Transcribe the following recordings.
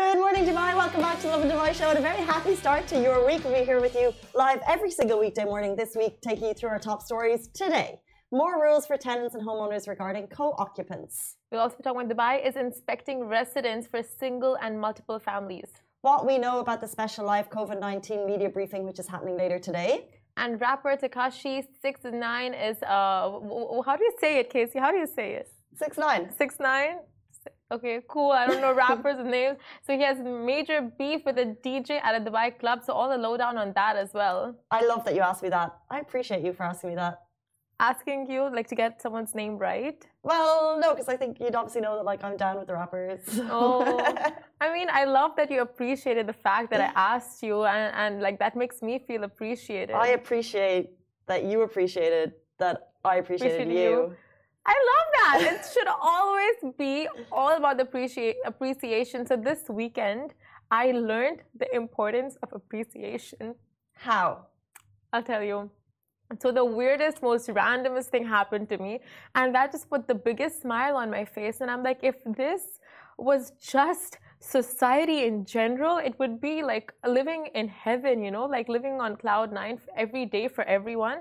Good morning, Dubai. Welcome back to the Lovin Dubai Show and a very happy start to your week. We'll be here with you live every single weekday morning this week, taking you through our top stories today. More rules for tenants and homeowners regarding co-occupants. We'll also be talking about Dubai is inspecting residents for single and multiple families. What we know about the special live COVID-19 media briefing, which is happening later today. And rapper Tekashi Six Nine is uh, how do you say it, Casey? How do you say it? Six nine. Six nine. Okay, cool. I don't know rappers' names. So he has major beef with a DJ at a Dubai club. So all the lowdown on that as well. I love that you asked me that. I appreciate you for asking me that. Asking you like to get someone's name right. Well, no, because I think you'd obviously know that like I'm down with the rappers. Oh, I mean, I love that you appreciated the fact that I asked you, and, and like that makes me feel appreciated. I appreciate that you appreciated that I appreciated Appreciate you. you. I love that. it should always be all about the appreciate appreciation. So this weekend, I learned the importance of appreciation. How? I'll tell you. So the weirdest, most randomest thing happened to me, and that just put the biggest smile on my face. And I'm like, if this was just society in general, it would be like living in heaven, you know, like living on cloud nine every day for everyone.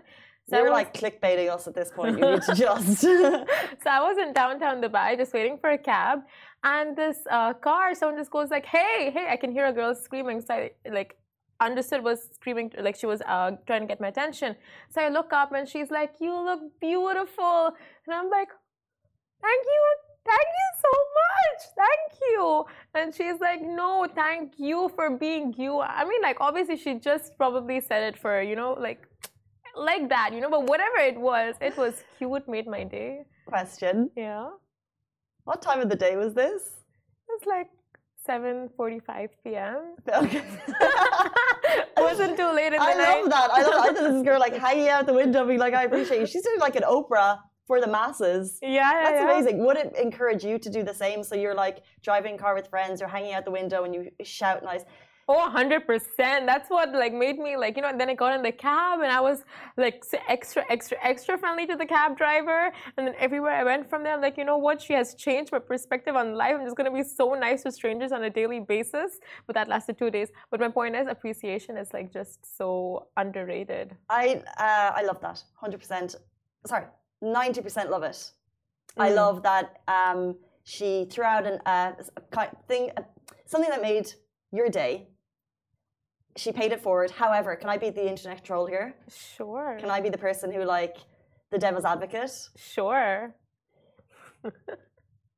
So You're was- like clickbaiting us at this point. You need to just. so I was in downtown Dubai just waiting for a cab, and this uh, car, someone just goes like, "Hey, hey!" I can hear a girl screaming. So I like understood was screaming like she was uh, trying to get my attention. So I look up and she's like, "You look beautiful," and I'm like, "Thank you." Thank you so much. Thank you. And she's like, no, thank you for being you. I mean, like, obviously, she just probably said it for, you know, like, like that, you know, but whatever it was, it was cute, made my day. Question. Yeah. What time of the day was this? It was like 7.45 p.m. Okay. Wasn't too late in the I night. love that. I love. I thought this girl like hanging out the window, being like, "I appreciate you." She's doing like an Oprah for the masses. Yeah, yeah, That's yeah. amazing. Would it encourage you to do the same? So you're like driving a car with friends, you're hanging out the window, and you shout nice. Oh, 100%. That's what like made me like, you know, and then I got in the cab and I was like extra, extra, extra friendly to the cab driver. And then everywhere I went from there, I'm like, you know what? She has changed my perspective on life. I'm just going to be so nice to strangers on a daily basis. But that lasted two days. But my point is, appreciation is like just so underrated. I uh, I love that. Hundred percent. Sorry, ninety percent love it. I Mm. love that um, she threw out an uh, a thing, uh, something that made your day. She paid it forward. However, can I be the internet troll here? Sure. Can I be the person who like the devil's advocate? Sure.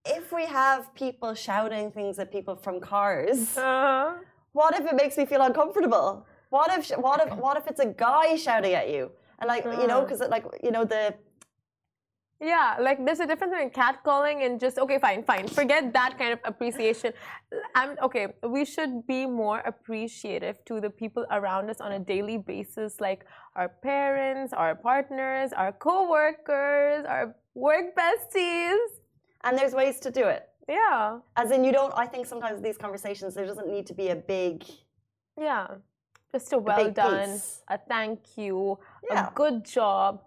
If we have people shouting things at people from cars, Uh, what if it makes me feel uncomfortable? What if what if what if it's a guy shouting at you? And like you know, because like you know the Yeah, like there's a difference between catcalling and just okay, fine, fine. Forget that kind of appreciation. I'm okay. We should be more appreciative to the people around us on a daily basis, like our parents, our partners, our coworkers, our work besties. and there's ways to do it. Yeah, As in, you don't. I think sometimes these conversations there doesn't need to be a big. yeah. Just a well big done, piece. a thank you, Yeah. a good job.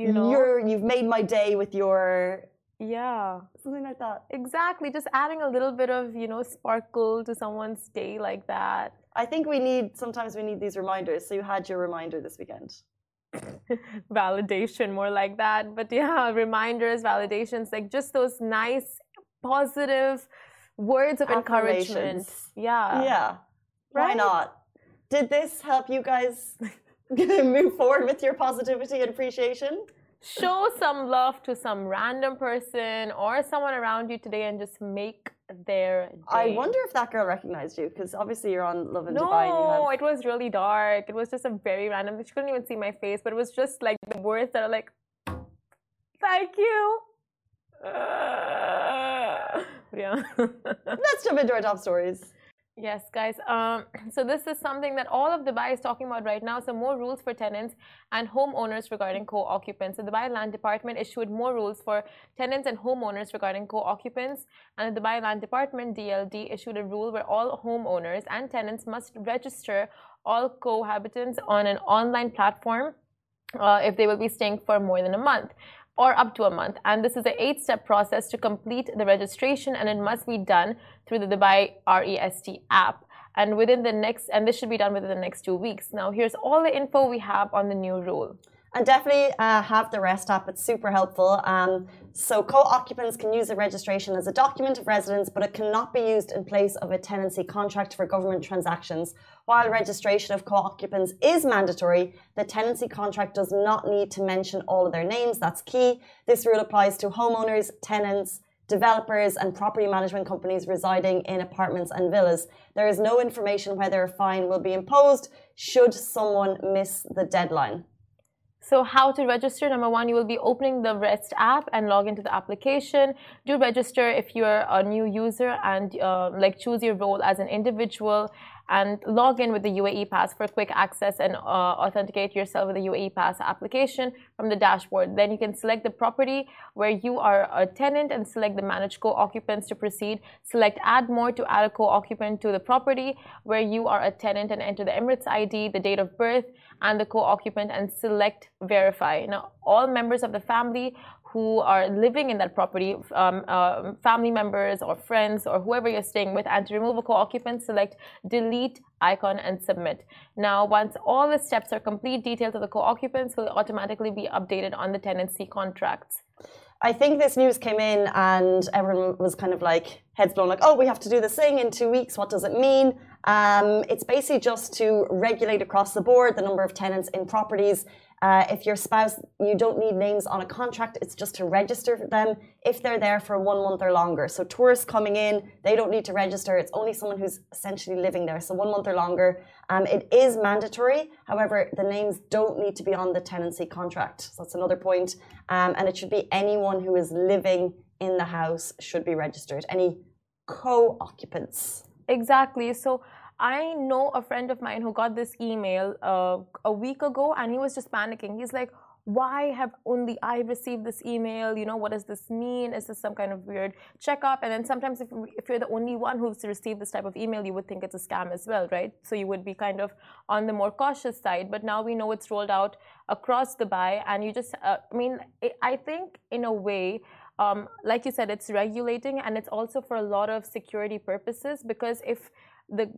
You know. You're you've made my day with your yeah. something like that. Exactly, just adding a little bit of, you know, sparkle to someone's day like that. I think we need sometimes we need these reminders. So you had your reminder this weekend. Validation, more like that. But yeah, reminders, validations, like just those nice, positive words of encouragement. Yeah. yeah. Why right? not? Did this help you guys move forward with your positivity and appreciation? Show some love to some random person or someone around you today and just make their day. I wonder if that girl recognized you because obviously you're on Lovin No, Dubai. And you have, it was really dark. It was just a very random. She couldn't even see my face, but it was just like the words that are like, "Thank you." Uh, yeah. Let's jump into our top stories. Yes, guys. Um, so this is something that all of Dubai is talking about right now. So more rules for tenants and homeowners regarding co-occupants. So the Dubai Land Department issued more rules for tenants and homeowners regarding co-occupants. And the Dubai Land Department (DLD) issued a rule where all homeowners and tenants must register all cohabitants on an online platform uh, if they will be staying for more than a month. Or up to a month. And this is an eight step process to complete the registration, and it must be done through the Dubai REST app. And within the next, and this should be done within the next two weeks. Now, here's all the info we have on the new rule. And definitely uh, have the REST app. It's super helpful. Um, so co-occupants can use the registration as a document of residence, but it cannot be used in place of a tenancy contract for government transactions. While registration of co-occupants is mandatory, the tenancy contract does not need to mention all of their names. That's key. This rule applies to homeowners, tenants, developers and property management companies residing in apartments and villas. There is no information whether a fine will be imposed should someone miss the deadline. So how to register? Number one, you will be opening the REST app and log into the application. Do register if you're a new user and uh, like choose your role as an individual and log in with the UAE Pass for quick access and uh, authenticate yourself with the UAE Pass application from the dashboard. Then you can select the property where you are a tenant and select the manage co-occupants to proceed. Select add more to add a co-occupant to the property where you are a tenant and enter the Emirates ID, the date of birth, and the co-occupant and select verify. Now, all members of the family who are living in that property, um, uh, family members or friends or whoever you're staying with, and to remove a co-occupant, select delete icon and submit. Now, once all the steps are complete, details of the co-occupants will automatically be updated on the tenancy contracts. I think this news came in and everyone was kind of like heads blown, like, oh, we have to do this thing in two weeks. What does it mean? Um, it's basically just to regulate across the board the number of tenants in properties. Uh, if your spouse, you don't need names on a contract, it's just to register them if they're there for one month or longer. So tourists coming in, they don't need to register. It's only someone who's essentially living there. So one month or longer. Um, it is mandatory. However, the names don't need to be on the tenancy contract. So that's another point. Um, and it should be anyone who is living in the house should be registered. Any co-occupants. Exactly. So I know a friend of mine who got this email uh, a week ago and he was just panicking. He's like, why have only I received this email? You know, what does this mean? Is this some kind of weird checkup? And then sometimes, if, if you're the only one who's received this type of email, you would think it's a scam as well, right? So you would be kind of on the more cautious side. But now we know it's rolled out across Dubai, and you just, uh, I mean, I think in a way, um, like you said, it's regulating and it's also for a lot of security purposes because if the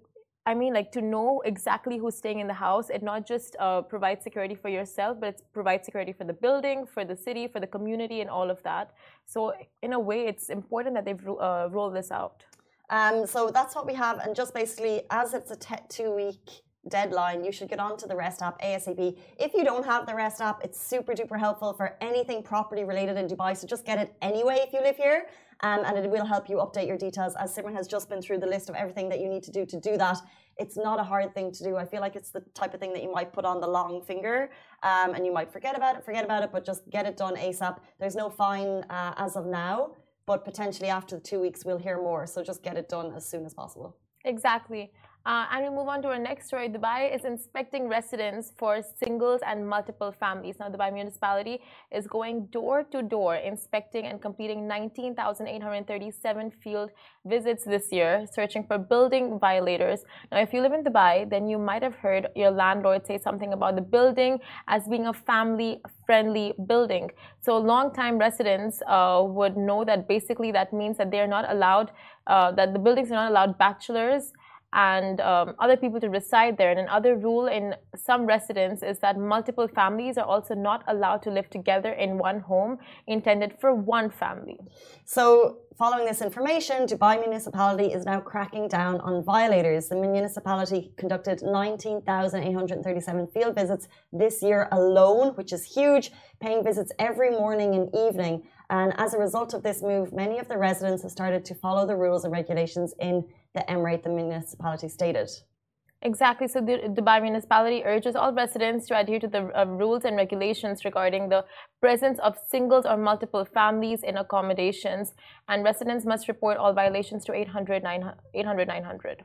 I mean, like to know exactly who's staying in the house, it not just uh, provides security for yourself, but it provides security for the building, for the city, for the community, and all of that. So, in a way, it's important that they've uh, rolled this out. Um, so that's what we have, and just basically, as it's a two-week deadline, you should get onto the REST app ASAP. If you don't have the REST app, it's super duper helpful for anything property related in Dubai. So just get it anyway if you live here. Um, and it will help you update your details. As Simran has just been through the list of everything that you need to do to do that, it's not a hard thing to do. I feel like it's the type of thing that you might put on the long finger um, and you might forget about it, forget about it, but just get it done ASAP. There's no fine uh, as of now, but potentially after the two weeks, we'll hear more. So just get it done as soon as possible. Exactly. Uh, and we move on to our next story. Dubai is inspecting residents for singles and multiple families. Now, Dubai municipality is going door to door, inspecting and completing 19,837 field visits this year, searching for building violators. Now, if you live in Dubai, then you might have heard your landlord say something about the building as being a family friendly building. So, long-time residents uh, would know that basically that means that they're not allowed, uh, that the buildings are not allowed bachelors and um, other people to reside there. And another rule in some residents is that multiple families are also not allowed to live together in one home intended for one family. So, following this information, Dubai municipality is now cracking down on violators. The municipality conducted 19,837 field visits this year alone, which is huge, paying visits every morning and evening. And as a result of this move, many of the residents have started to follow the rules and regulations in the emirate the municipality stated. Exactly. So the Dubai municipality urges all residents to adhere to the uh, rules and regulations regarding the presence of singles or multiple families in accommodations, and residents must report all violations to 800 800 900.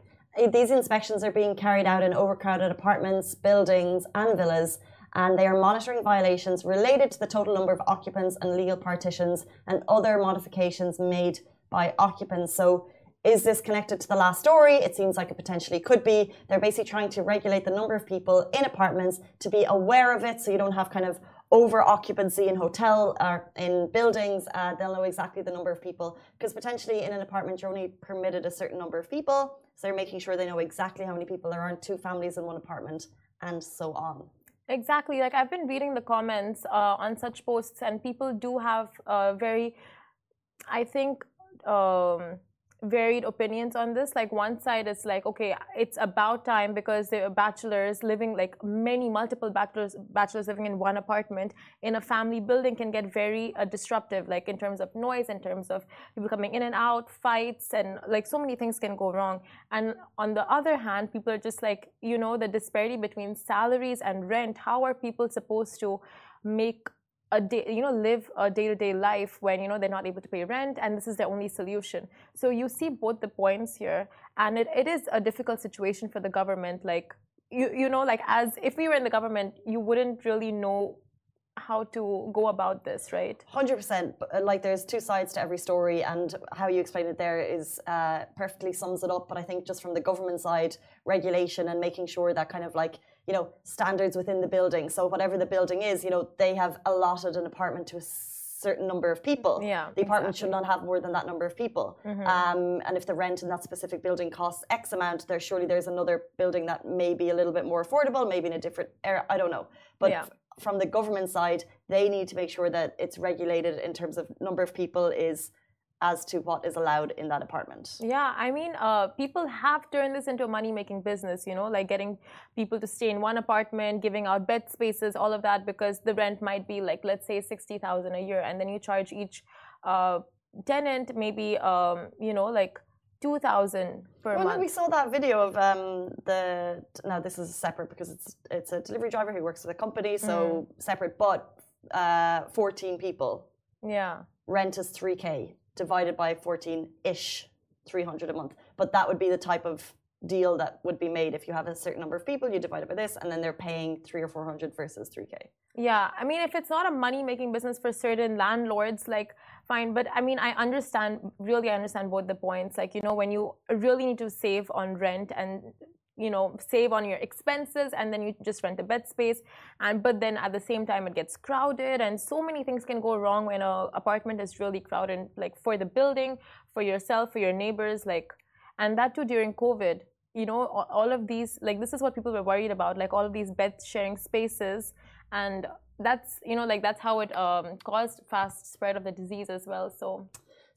These inspections are being carried out in overcrowded apartments, buildings, and villas, and they are monitoring violations related to the total number of occupants and legal partitions and other modifications made by occupants. So is this connected to the last story? It seems like it potentially could be. They're basically trying to regulate the number of people in apartments to be aware of it so you don't have kind of over occupancy in hotel or in buildings, uh, they'll know exactly the number of people because potentially in an apartment you're only permitted a certain number of people. So they're making sure they know exactly how many people there are in two families in one apartment and so on. Exactly. Like I've been reading the comments uh, on such posts, and people do have uh, very, I think, um, varied opinions on this. Like one side is like, okay, it's about time because the bachelors living like many multiple bachelors bachelors living in one apartment in a family building can get very uh, disruptive, like in terms of noise, in terms of people coming in and out, fights, and like so many things can go wrong. And on the other hand, people are just like, you know, the disparity between salaries and rent. How are people supposed to make a day, you know, live a day-to-day life when you know they're not able to pay rent, and this is their only solution. So you see both the points here, and it, it is a difficult situation for the government. Like you, you know, like as if we were in the government, you wouldn't really know how to go about this, right? Hundred percent. Uh, like there's two sides to every story, and how you explain it there is uh, perfectly sums it up. But I think just from the government side, regulation and making sure that kind of like you know standards within the building. So whatever the building is, you know they have allotted an apartment to a certain number of people. Yeah, the apartment exactly. should not have more than that number of people. Mm-hmm. Um, and if the rent in that specific building costs X amount, there surely there's another building that may be a little bit more affordable, maybe in a different area. I don't know, but. Yeah. From the government side, they need to make sure that it's regulated in terms of number of people is as to what is allowed in that apartment. Yeah, I mean, uh, people have turned this into a money making business, you know, like getting people to stay in one apartment, giving out bed spaces, all of that, because the rent might be like, let's say, 60,000 a year. And then you charge each uh, tenant maybe, um, you know, like 2000 per well, month. we saw that video of um, the. Now this is separate because it's it's a delivery driver who works for the company, so Mm. separate. But uh, 14 people, yeah. rent is 3k divided by 14 ish, 300 a month. But that would be the type of deal that would be made if you have a certain number of people, you divide it by this, and then they're paying three or 400 versus 3k. Yeah, I mean, if it's not a money making business for certain landlords, like, fine. But I mean, I understand, really, I understand both the points. Like, you know, when you really need to save on rent and, you know, save on your expenses and then you just rent a bed space. And, but then at the same time, it gets crowded and so many things can go wrong when a apartment is really crowded, like for the building, for yourself, for your neighbors, like, and that too during COVID. You know, all of these, like, this is what people were worried about, like all of these bed sharing spaces and that's you know like that's how it um, caused fast spread of the disease as well so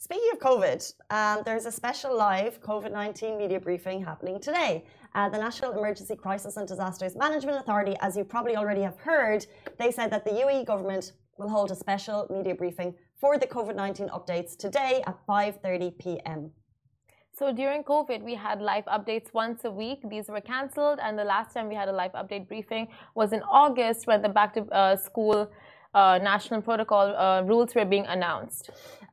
Speaking of COVID, um, there's a special live COVID 19 media briefing happening today. Uh, the National Emergency Crisis and Disasters Management Authority, as you probably already have heard, they said that the UAE government will hold a special media briefing for the COVID 19 updates today at 5:30 p.m. so during covid we had live updates once a week these were cancelled and the last time we had a live update briefing was in august when the back to uh, school uh, national protocol uh, rules were being announced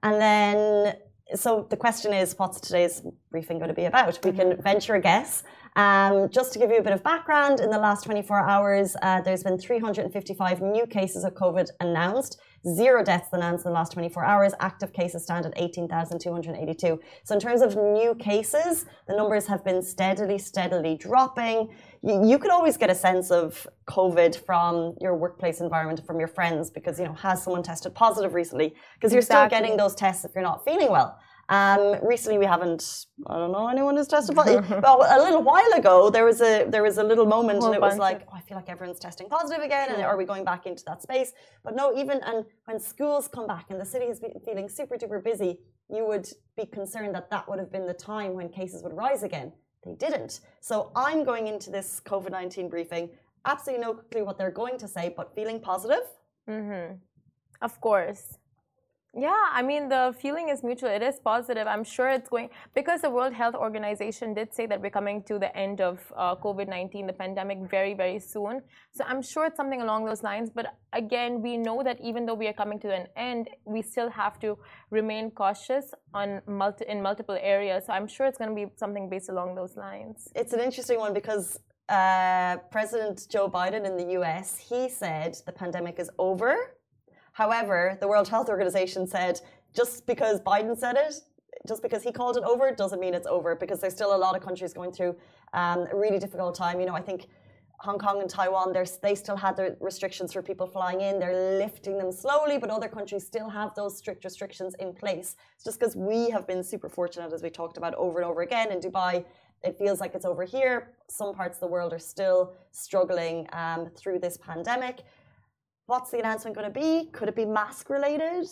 And then, so the question is, what's today's briefing going to be about? We can venture a guess. Um, just to give you a bit of background, in the last 24 hours, uh, there's been 355 new cases of COVID announced, zero deaths announced in the last 24 hours. Active cases stand at 18,282. So, in terms of new cases, the numbers have been steadily, steadily dropping. You, you could always get a sense of COVID from your workplace environment, from your friends, because, you know, has someone tested positive recently? Because you're still getting those tests if you're not feeling well. Um, recently, we haven't. I don't know anyone who's tested positive. well, a little while ago, there was a there was a little moment, and it was like, oh, I feel like everyone's testing positive again, and are we going back into that space? But no, even and when schools come back and the city is feeling super duper busy, you would be concerned that that would have been the time when cases would rise again. They didn't. So I'm going into this COVID nineteen briefing, absolutely no clue what they're going to say, but feeling positive. Mm-hmm. Of course. Yeah, I mean, the feeling is mutual. It is positive. I'm sure it's going, because the World Health Organization did say that we're coming to the end of uh, COVID 19, the pandemic, very, very soon. So I'm sure it's something along those lines. But again, we know that even though we are coming to an end, we still have to remain cautious on multi- in multiple areas. So I'm sure it's going to be something based along those lines. It's an interesting one because uh, President Joe Biden in the US, he said the pandemic is over. However, the World Health Organization said just because Biden said it, just because he called it over, doesn't mean it's over because there's still a lot of countries going through um, a really difficult time. You know, I think Hong Kong and Taiwan, they still had their restrictions for people flying in. They're lifting them slowly, but other countries still have those strict restrictions in place. It's just because we have been super fortunate, as we talked about over and over again in Dubai. It feels like it's over here. Some parts of the world are still struggling um, through this pandemic. What's the announcement going to be? Could it be mask related?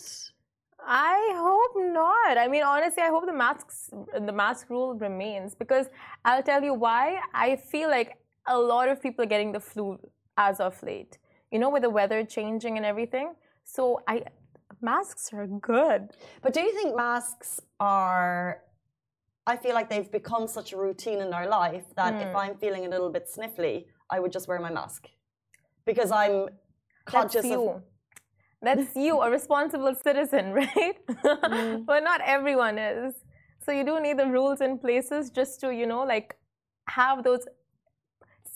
I hope not. I mean, honestly, I hope the masks, the mask rule remains because I'll tell you why. I feel like a lot of people are getting the flu as of late. You know, with the weather changing and everything. So I, masks are good. But do you think masks are? I feel like they've become such a routine in our life that mm. if hmm. I'm feeling a little bit sniffly, I would just wear my mask because I'm conscious That's you. of. That's you, a responsible citizen, right? Mm. but not everyone is. So you do need the rules in places just to, you know, like have those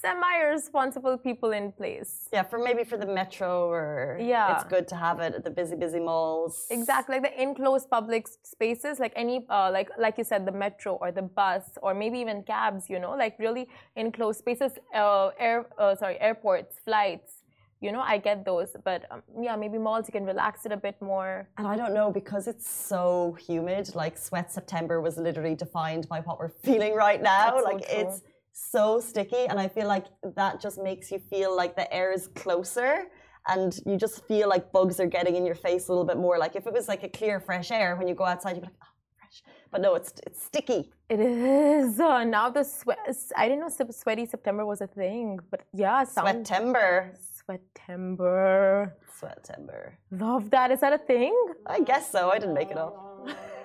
semi-responsible people in place. Yeah, for maybe for the metro or yeah, it's good to have it at the busy, busy malls. Exactly, like the enclosed public spaces, like any, uh, like like you said, the metro or the bus or maybe even cabs. You know, like really enclosed spaces, uh, air, uh, sorry, airports, flights. You know, I get those, but um, yeah, maybe malls you can relax it a bit more. And I don't know because it's so humid. Like sweat September was literally defined by what we're feeling right now. That's like so it's so sticky and i feel like that just makes you feel like the air is closer and you just feel like bugs are getting in your face a little bit more like if it was like a clear fresh air when you go outside you'd be like oh fresh but no it's it's sticky it is uh, now the sweat i didn't know sweaty september was a thing but yeah september september. September. Love that. Is that a thing? I guess so. I didn't make it up.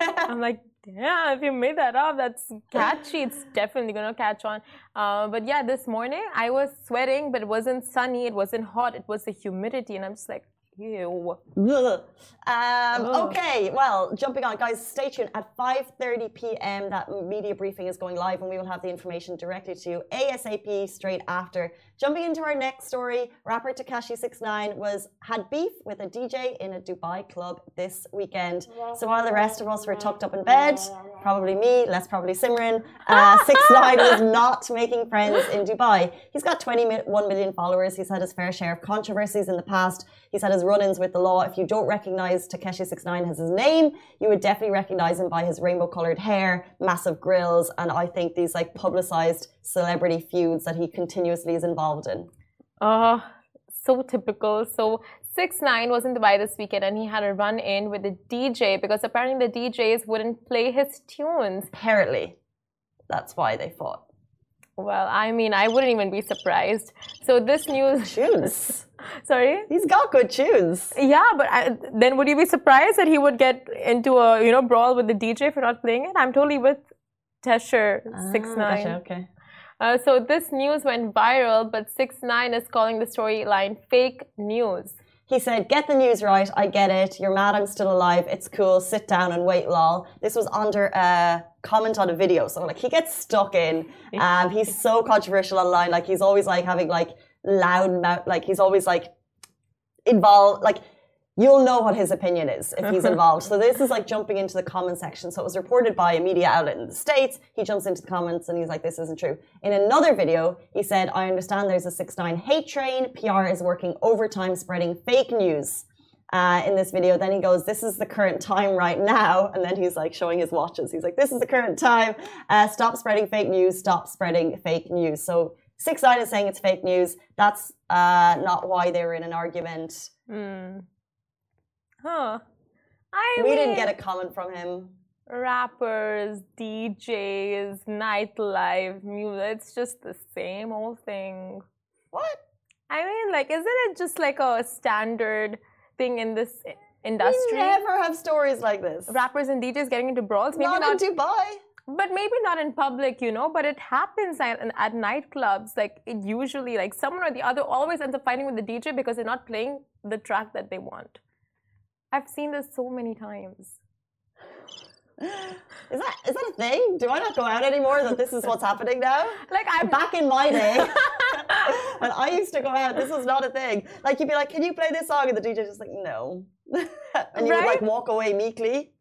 I'm like yeah, if you made that up, that's catchy. it's definitely gonna catch on. Uh, but yeah, this morning I was sweating, but it wasn't sunny, it wasn't hot, it was the humidity, and I'm just like, Ew. Um, okay, well, jumping on, guys, stay tuned. At 5.30 p.m., that media briefing is going live, and we will have the information directly to you ASAP straight after. Jumping into our next story, rapper Tekashi 69 was had beef with a DJ in a Dubai club this weekend. So while the rest of us were tucked up in bed, probably me, less probably Simran, uh, 69 was not making friends in Dubai. He's got 21 million followers. He's had his fair share of controversies in the past. He's had his run-ins with the law. If you don't recognize Tekashi69 as his name, you would definitely recognize him by his rainbow-colored hair, massive grills, and I think these like publicized celebrity feuds that he continuously is involved in. Uh, so typical. So Six Nine was in Dubai this weekend and he had a run in with the DJ because apparently the DJs wouldn't play his tunes. Apparently, that's why they fought. Well, I mean, I wouldn't even be surprised. So this news tunes. Sorry, he's got good tunes. Yeah, but I, then would you be surprised that he would get into a you know brawl with the DJ for not playing it? I'm totally with Tesher ah, Six Nine. okay. Uh, so this news went viral, but Six Nine is calling the storyline fake news. He said, Get the news right. I get it. You're mad I'm still alive. It's cool. Sit down and wait, lol. This was under a comment on a video. So, like, he gets stuck in. Um, he's so controversial online. Like, he's always like having like loud mouth. Like, he's always like involved. Like, you'll know what his opinion is if he's involved. so this is like jumping into the comment section. So it was reported by a media outlet in the States. He jumps into the comments and he's like, this isn't true. In another video, he said, I understand there's a 6 9 hate train. PR is working overtime spreading fake news. Uh, in this video, then he goes, This is the current time right now. And then he's like showing his watches. He's like, This is the current time. Uh, stop spreading fake news. Stop spreading fake news. So, Six Nine is saying it's fake news. That's uh, not why they were in an argument. Mm. Huh. I we mean, didn't get a comment from him. Rappers, DJs, nightlife, music, it's just the same old thing. What? I mean, like, isn't it just like a standard thing in this industry? We never have stories like this. Rappers and DJs getting into brawls. Maybe not, not in Dubai. But maybe not in public, you know. But it happens at, at nightclubs. Like it usually, like someone or the other always ends up fighting with the DJ because they're not playing the track that they want. I've seen this so many times. Is that is that a thing? Do I not go out anymore? That this is what's happening now? Like I'm back in my day when I used to go out. This was not a thing. Like you'd be like, "Can you play this song?" And the DJ just like, "No," and you right? would like walk away meekly.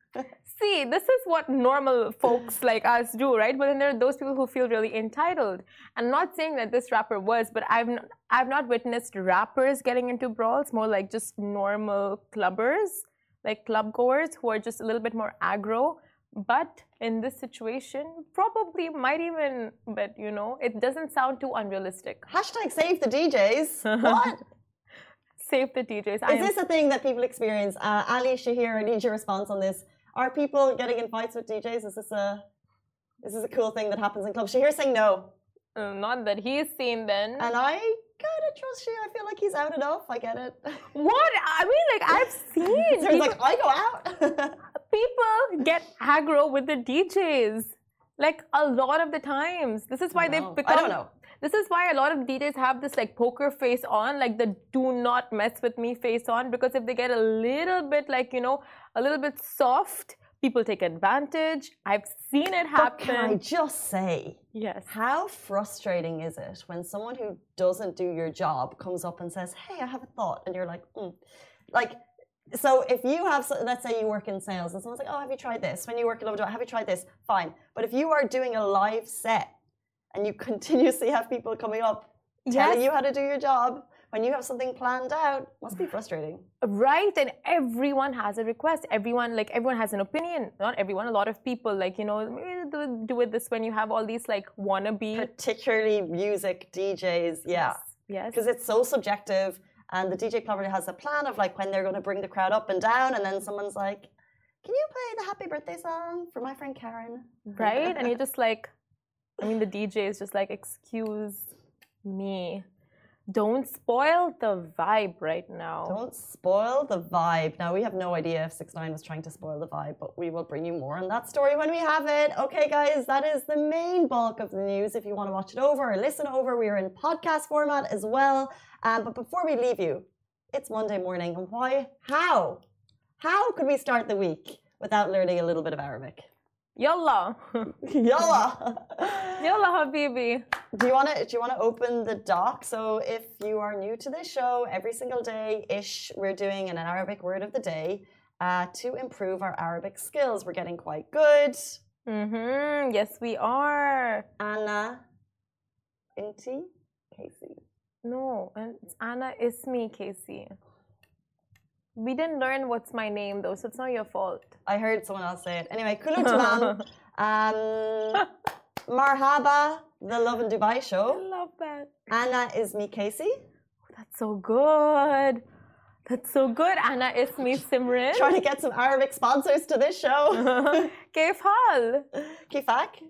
See, this is what normal folks like us do, right? But then there are those people who feel really entitled. I'm not saying that this rapper was, but I've n- I've not witnessed rappers getting into brawls. More like just normal clubbers, like club goers who are just a little bit more aggro. But in this situation, probably might even, but you know, it doesn't sound too unrealistic. Hashtag save the DJs. What? Save the DJs. Is this a thing that people experience? Uh, Ali Shahir, I need your response on this. Are people getting in fights with DJs? Is this a is this a cool thing that happens in clubs? Shahir's saying no. Uh, not that he's seen then. And I kind of trust Shahir. I feel like he's out enough. I get it. what? I mean, like, I've seen So he's like, I go out. people get aggro with the DJs. Like a lot of the times. This is why they've become I don't know. This is why a lot of DJs have this like poker face on, like the do not mess with me face on, because if they get a little bit like, you know, a little bit soft, people take advantage. I've seen it happen. But can I just say, Yes. how frustrating is it when someone who doesn't do your job comes up and says, "Hey, I have a thought," and you're like, mm. like. So if you have, let's say you work in sales, and someone's like, "Oh, have you tried this?" When you work in Overdrive, have you tried this? Fine. But if you are doing a live set and you continuously have people coming up telling Yes. you how to do your job, when you have something planned out, must be frustrating. Right, and everyone has a request. Everyone, like everyone has an opinion. Not everyone, a lot of people, like you know, "Eh, do, it this when you have all these like wannabe. Particularly music DJs, yeah. Yes. because it's so subjective and the DJ probably has a plan of like when they're going to bring the crowd up and down and then someone's like can you play the happy birthday song for my friend Karen right? And you're just like, I mean, the DJ is just like, excuse me, don't spoil the vibe right now. don't spoil the vibe. Now we have no idea if 6 9 was trying to spoil the vibe but we will bring you more on that story when we have it. Okay guys that is the main bulk of the news. If you want to watch it over or listen over we are in podcast format as well. Um, but before we leave you it's monday morning. And why how? How could we start the week without learning a little bit of arabic Yalla, Yalla. yalla, habibi. Do you want to? Do you want to open the doc? So, if you are new to this show, every single day ish, we're doing an Arabic word of the day uh, to improve our Arabic skills. We're getting quite good. Mm-hmm. Yes, we are. Anna, Inti, Casey. No, and it's Anna Ismi, Casey. We didn't learn what's my name though, so it's not your fault. I heard someone else say it. Anyway, Kulu Tamam. um, Marhaba, the Love in Dubai show. I love that. Anna is me, Casey. That's so good. That's so good. Anna Ismi Simran. Trying to get some Arabic sponsors to this show. Kif hal? Kifak.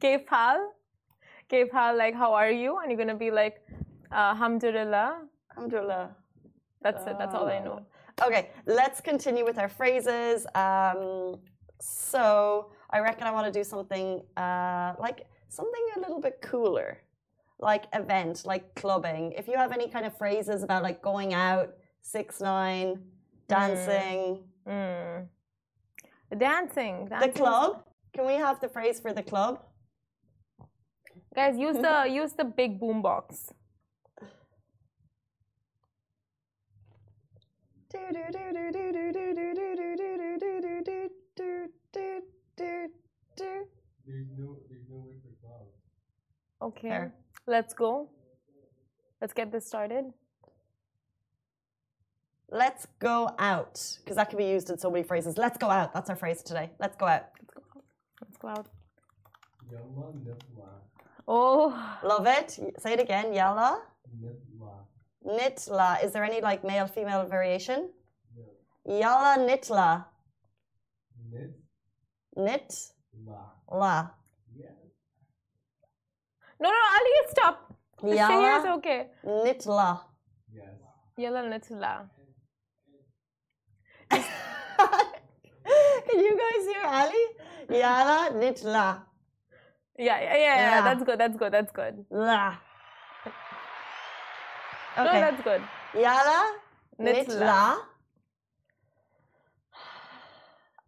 Kif hal? Like, how are you? And you're gonna be like, uh, Alhamdulillah. Alhamdulillah. That's it. That's all I know. Okay, let's continue with our phrases. Um, so I reckon I want to do something uh, like something a little bit cooler, like event, like clubbing. If you have any kind of phrases about like going out, six nine, dancing, Mm. Dancing. the Dancing. club. Can we have the phrase for the club? Guys, use the use the big boom box. Okay. Fair. Let's go. Let's get this started. Let's go out because that can be used in so many phrases. Let's go out. That's our phrase today. Let's go out. Let's go out. Oh, Love it. Say it again. Yalla. Nitla. Is there any like male female variation? Yalla nitla. Nit la. no, no, Ali, stop. The Shahir is okay. nitla. Yes. Yalla nitla. Can you guys hear Ali? Yalla nitla. Yeah, yeah, yeah, yeah, Yeah. That's good. That's good. That's good. La. Okay. No, that's good. Yala nitla.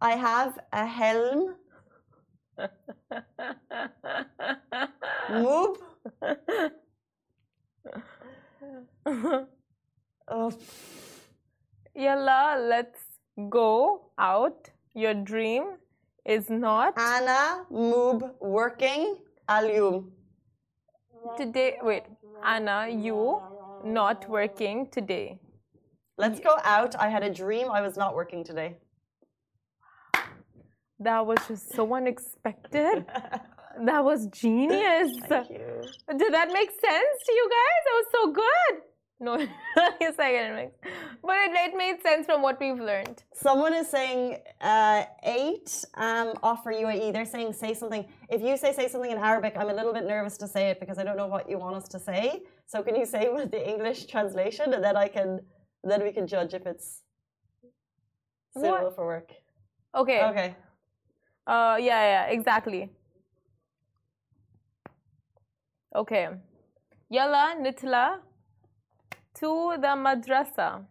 I have a helm. Move. oh. Yalla, let's go out. Your dream is not. Anna, Moob, working. Alium. Today, wait. Anna, you not working today. Let's go out. I had a dream I was not working today. That was just so unexpected. That was genius. Thank you. Did that make sense to you guys? That was so good. No, a second, it makes, but it, it made sense from what we've learned. Someone is saying uh, eight um, offer UAE. They're saying say something. If you say say something in Arabic, I'm a little bit nervous to say it because I don't know what you want us to say. So can you say with the English translation, and then I can, then we can judge if it's suitable What? for work. Okay. Okay. Uh, yeah, yeah, exactly. Okay. Yalla nitla to the madrasa.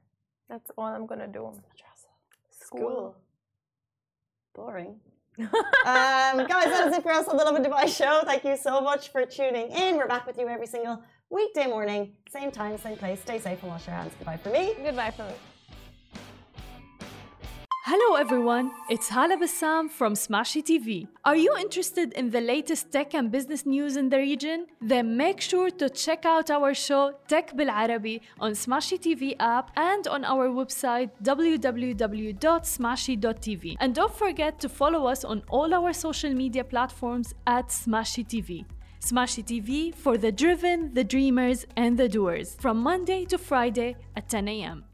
That's all I'm gonna do. Madrasa. School. Boring. um, guys, that is it for us on the Lovin Dubai show. Thank you so much for tuning in. We're back with you every single weekday morning, same time, same place. Stay safe and wash your hands. Goodbye for me. Goodbye for me. Hello everyone, it's Hala Bassam from Smashi TV. Are you interested in the latest tech and business news in the region? Then make sure to check out our show Tech Bil Arabi on Smashi TV app and on our website www.smashi.tv. And don't forget to follow us on all our social media platforms at Smashi TV. Smashi TV for the driven, the dreamers, and the doers from Monday to Friday at 10 a.m.